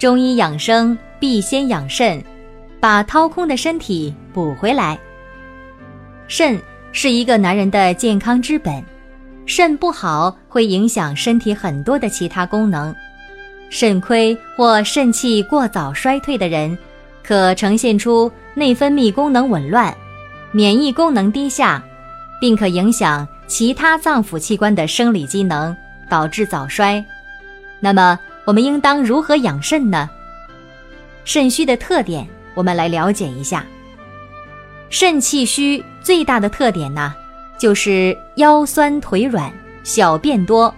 中医养生必先养肾，把掏空的身体补回来。肾是一个男人的健康之本，肾不好会影响身体很多的其他功能。肾亏或肾气过早衰退的人，可呈现出内分泌功能紊乱、免疫功能低下，并可影响其他脏腑器官的生理机能，导致早衰。那么，我们应当如何养肾呢？肾虚的特点，我们来了解一下。肾气虚最大的特点呢，就是腰酸腿软、小便多。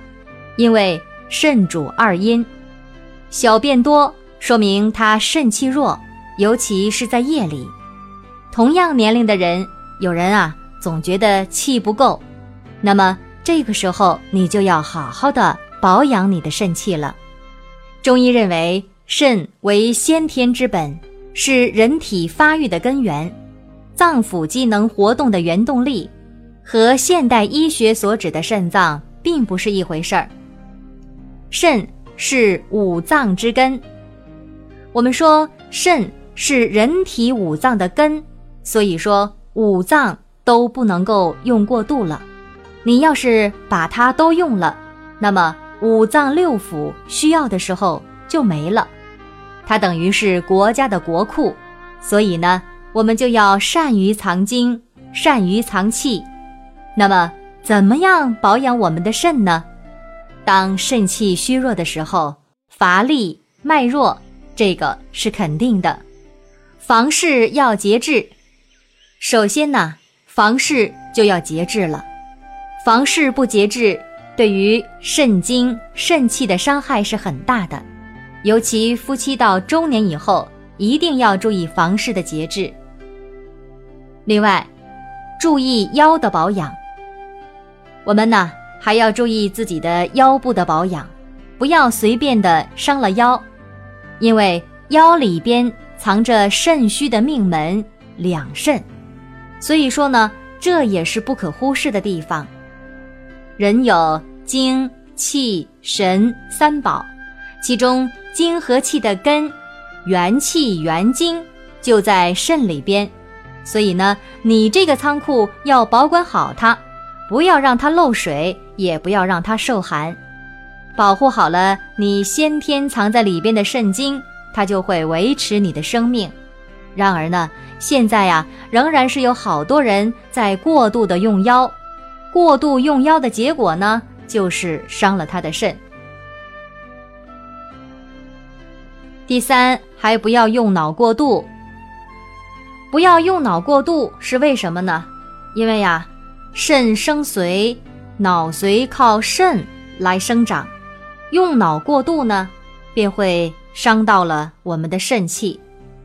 因为肾主二阴，小便多说明他肾气弱，尤其是在夜里。同样年龄的人，有人啊总觉得气不够，那么这个时候你就要好好的。保养你的肾气了。中医认为，肾为先天之本，是人体发育的根源，脏腑机能活动的原动力，和现代医学所指的肾脏并不是一回事儿。肾是五脏之根，我们说肾是人体五脏的根，所以说五脏都不能够用过度了。你要是把它都用了，那么。五脏六腑需要的时候就没了，它等于是国家的国库，所以呢，我们就要善于藏精，善于藏气。那么，怎么样保养我们的肾呢？当肾气虚弱的时候，乏力、脉弱，这个是肯定的。房事要节制，首先呢，房事就要节制了，房事不节制。对于肾精、肾气的伤害是很大的，尤其夫妻到中年以后，一定要注意房事的节制。另外，注意腰的保养。我们呢还要注意自己的腰部的保养，不要随便的伤了腰，因为腰里边藏着肾虚的命门两肾，所以说呢，这也是不可忽视的地方。人有精、气、神三宝，其中精和气的根，元气、元精就在肾里边。所以呢，你这个仓库要保管好它，不要让它漏水，也不要让它受寒。保护好了你先天藏在里边的肾精，它就会维持你的生命。然而呢，现在呀，仍然是有好多人在过度的用腰。过度用腰的结果呢，就是伤了他的肾。第三，还不要用脑过度。不要用脑过度是为什么呢？因为呀，肾生髓，脑髓靠肾来生长，用脑过度呢，便会伤到了我们的肾气。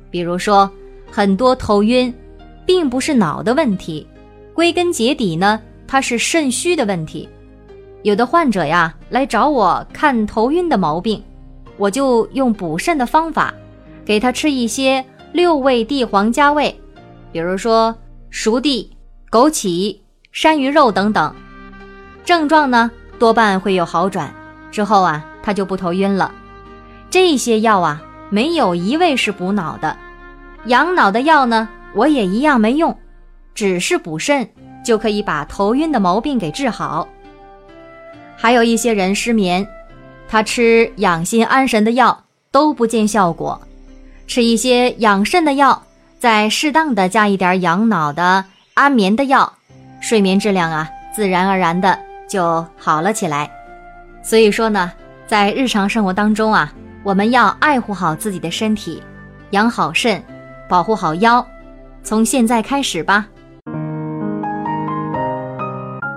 比如说，很多头晕，并不是脑的问题，归根结底呢。它是肾虚的问题，有的患者呀来找我看头晕的毛病，我就用补肾的方法，给他吃一些六味地黄加味，比如说熟地、枸杞、山萸肉等等，症状呢多半会有好转，之后啊他就不头晕了。这些药啊没有一味是补脑的，养脑的药呢我也一样没用，只是补肾。就可以把头晕的毛病给治好。还有一些人失眠，他吃养心安神的药都不见效果，吃一些养肾的药，再适当的加一点养脑的安眠的药，睡眠质量啊自然而然的就好了起来。所以说呢，在日常生活当中啊，我们要爱护好自己的身体，养好肾，保护好腰，从现在开始吧。